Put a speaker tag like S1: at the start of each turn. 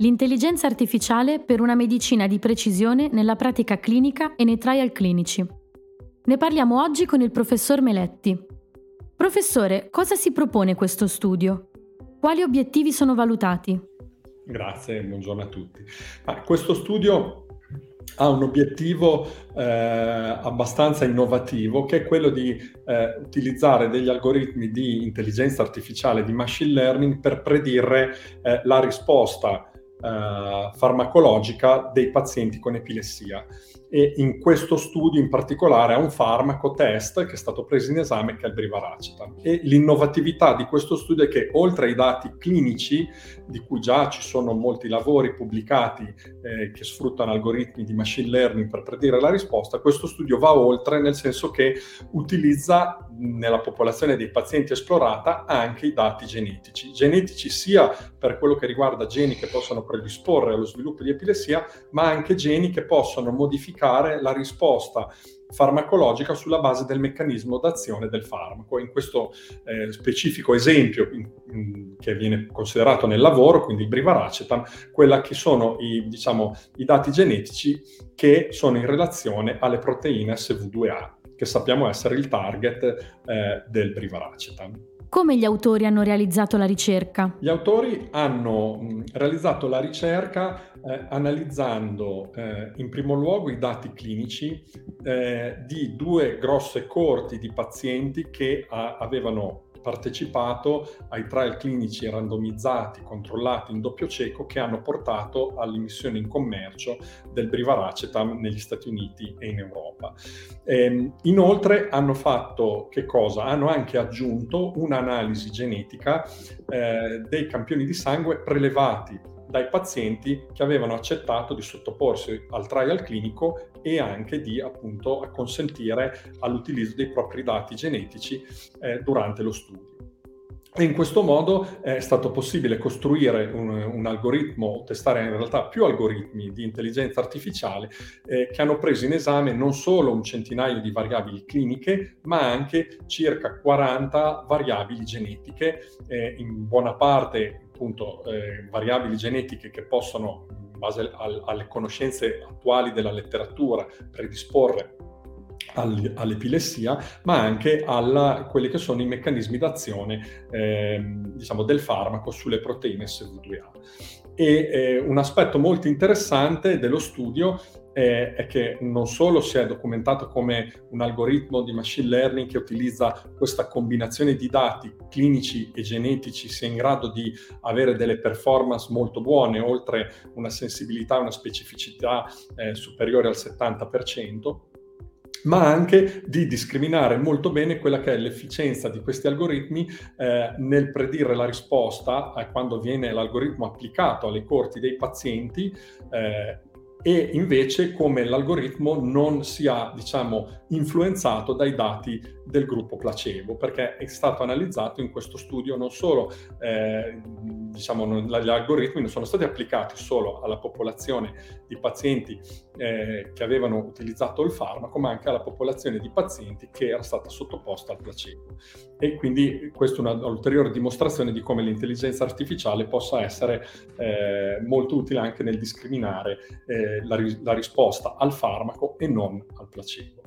S1: L'intelligenza artificiale per una medicina di precisione nella pratica clinica e nei trial clinici. Ne parliamo oggi con il professor Meletti. Professore, cosa si propone questo studio? Quali obiettivi sono valutati?
S2: Grazie, buongiorno a tutti. Ah, questo studio ha un obiettivo eh, abbastanza innovativo che è quello di eh, utilizzare degli algoritmi di intelligenza artificiale, di machine learning per predire eh, la risposta eh, farmacologica dei pazienti con epilessia. E in questo studio in particolare ha un farmaco test che è stato preso in esame che è il Brivaracetam. E l'innovatività di questo studio è che oltre ai dati clinici, di cui già ci sono molti lavori pubblicati eh, che sfruttano algoritmi di machine learning per predire la risposta, questo studio va oltre nel senso che utilizza nella popolazione dei pazienti esplorata anche i dati genetici. Genetici sia per quello che riguarda geni che possono predisporre allo sviluppo di epilessia, ma anche geni che possono modificare la risposta farmacologica sulla base del meccanismo d'azione del farmaco. In questo eh, specifico esempio in, in, che viene considerato nel lavoro, quindi il brivaracetam, quella che sono i, diciamo, i dati genetici che sono in relazione alle proteine SV2A, che sappiamo essere il target eh, del brivaracetam.
S1: Come gli autori hanno realizzato la ricerca?
S2: Gli autori hanno mh, realizzato la ricerca eh, analizzando eh, in primo luogo i dati clinici eh, di due grosse corti di pazienti che a, avevano partecipato ai trial clinici randomizzati, controllati in doppio cieco, che hanno portato all'immissione in commercio del Brivaracetam negli Stati Uniti e in Europa. Eh, inoltre hanno fatto che cosa? Hanno anche aggiunto un'analisi genetica eh, dei campioni di sangue prelevati dai pazienti che avevano accettato di sottoporsi al trial clinico e anche di appunto consentire all'utilizzo dei propri dati genetici eh, durante lo studio. E in questo modo è stato possibile costruire un, un algoritmo, testare in realtà più algoritmi di intelligenza artificiale eh, che hanno preso in esame non solo un centinaio di variabili cliniche, ma anche circa 40 variabili genetiche, eh, in buona parte appunto eh, variabili genetiche che possono, in base al, alle conoscenze attuali della letteratura, predisporre all'epilessia, ma anche a quelli che sono i meccanismi d'azione eh, diciamo, del farmaco sulle proteine SV2A. E eh, un aspetto molto interessante dello studio è che non solo si è documentato come un algoritmo di machine learning che utilizza questa combinazione di dati clinici e genetici sia in grado di avere delle performance molto buone, oltre una sensibilità e una specificità eh, superiore al 70%, ma anche di discriminare molto bene quella che è l'efficienza di questi algoritmi eh, nel predire la risposta eh, quando viene l'algoritmo applicato alle corti dei pazienti eh, e invece come l'algoritmo non sia, diciamo, influenzato dai dati del gruppo placebo, perché è stato analizzato in questo studio non solo, eh, diciamo, non, gli algoritmi non sono stati applicati solo alla popolazione di pazienti eh, che avevano utilizzato il farmaco, ma anche alla popolazione di pazienti che era stata sottoposta al placebo. E quindi questa è un'ulteriore dimostrazione di come l'intelligenza artificiale possa essere eh, molto utile anche nel discriminare eh, la, la risposta al farmaco e non al placebo.